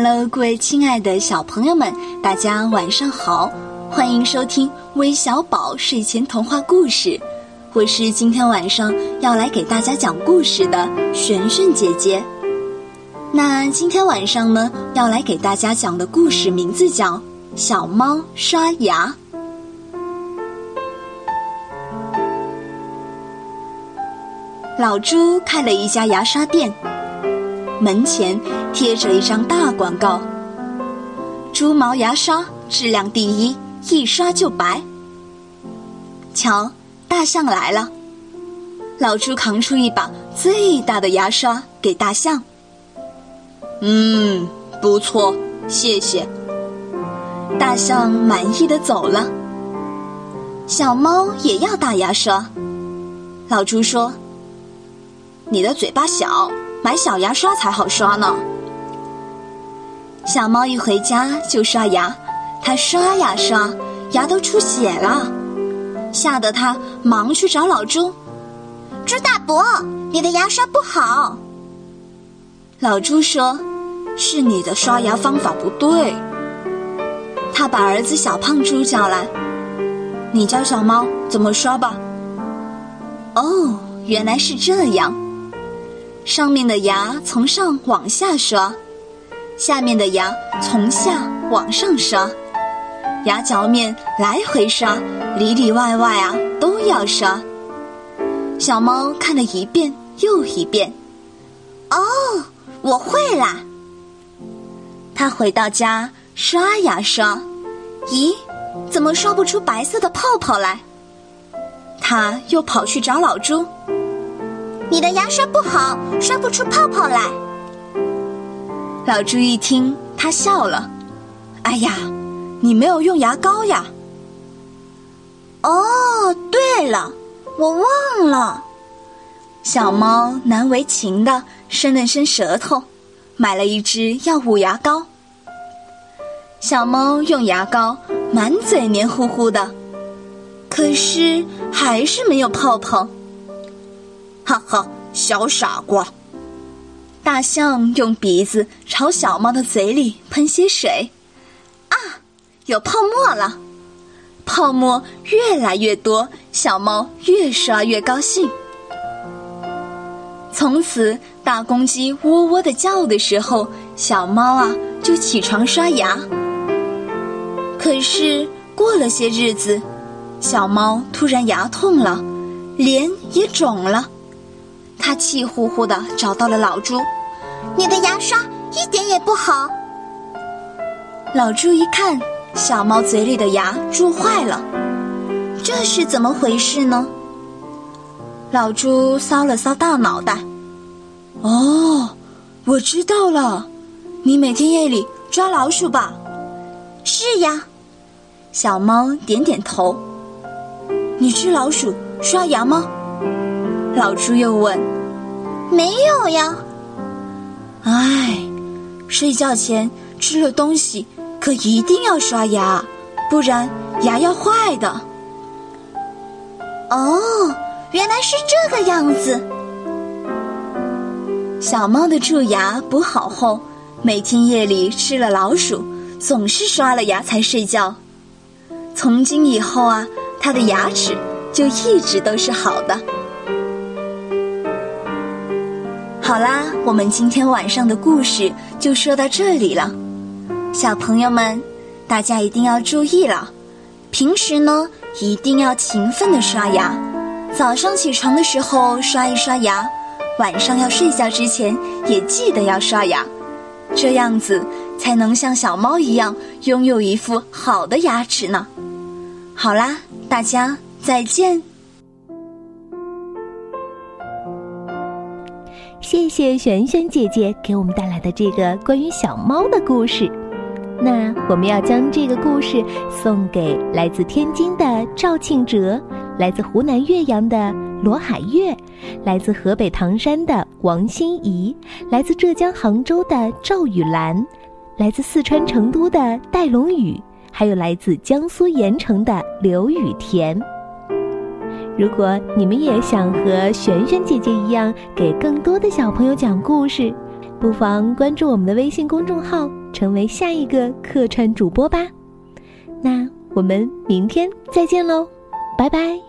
Hello，各位亲爱的小朋友们，大家晚上好，欢迎收听微小宝睡前童话故事。我是今天晚上要来给大家讲故事的璇璇姐姐。那今天晚上呢，要来给大家讲的故事名字叫《小猫刷牙》。老朱开了一家牙刷店。门前贴着一张大广告：“猪毛牙刷质量第一，一刷就白。”瞧，大象来了，老朱扛出一把最大的牙刷给大象。嗯，不错，谢谢。大象满意的走了。小猫也要大牙刷，老朱说：“你的嘴巴小。”买小牙刷才好刷呢。小猫一回家就刷牙，它刷呀刷，牙都出血了，吓得它忙去找老朱。朱大伯，你的牙刷不好。老朱说：“是你的刷牙方法不对。”他把儿子小胖猪叫来：“你教小猫怎么刷吧。”哦，原来是这样。上面的牙从上往下刷，下面的牙从下往上刷，牙角面来回刷，里里外外啊都要刷。小猫看了一遍又一遍，哦，我会啦。它回到家刷呀刷，咦，怎么刷不出白色的泡泡来？它又跑去找老猪。你的牙刷不好，刷不出泡泡来。老朱一听，他笑了：“哎呀，你没有用牙膏呀？”哦，对了，我忘了。小猫难为情的伸了伸舌头，买了一支药物牙膏。小猫用牙膏满嘴黏糊糊的，可是还是没有泡泡。哈哈，小傻瓜！大象用鼻子朝小猫的嘴里喷些水，啊，有泡沫了！泡沫越来越多，小猫越刷越高兴。从此，大公鸡喔喔的叫的时候，小猫啊就起床刷牙。可是过了些日子，小猫突然牙痛了，脸也肿了。他气呼呼的找到了老猪，你的牙刷一点也不好。老猪一看，小猫嘴里的牙蛀坏了，这是怎么回事呢？老猪搔了搔大脑袋，哦，我知道了，你每天夜里抓老鼠吧？是呀，小猫点点头。你吃老鼠刷牙吗？老朱又问：“没有呀。”唉，睡觉前吃了东西可一定要刷牙，不然牙要坏的。哦，原来是这个样子。小猫的蛀牙补好后，每天夜里吃了老鼠，总是刷了牙才睡觉。从今以后啊，它的牙齿就一直都是好的。好啦，我们今天晚上的故事就说到这里了。小朋友们，大家一定要注意了，平时呢一定要勤奋的刷牙，早上起床的时候刷一刷牙，晚上要睡觉之前也记得要刷牙，这样子才能像小猫一样拥有一副好的牙齿呢。好啦，大家再见。谢谢璇璇姐姐给我们带来的这个关于小猫的故事。那我们要将这个故事送给来自天津的赵庆哲，来自湖南岳阳的罗海月，来自河北唐山的王欣怡，来自浙江杭州的赵雨兰，来自四川成都的戴龙宇，还有来自江苏盐城的刘雨田。如果你们也想和璇璇姐姐一样，给更多的小朋友讲故事，不妨关注我们的微信公众号成为下一个客串主播吧。那我们明天再见喽，拜拜。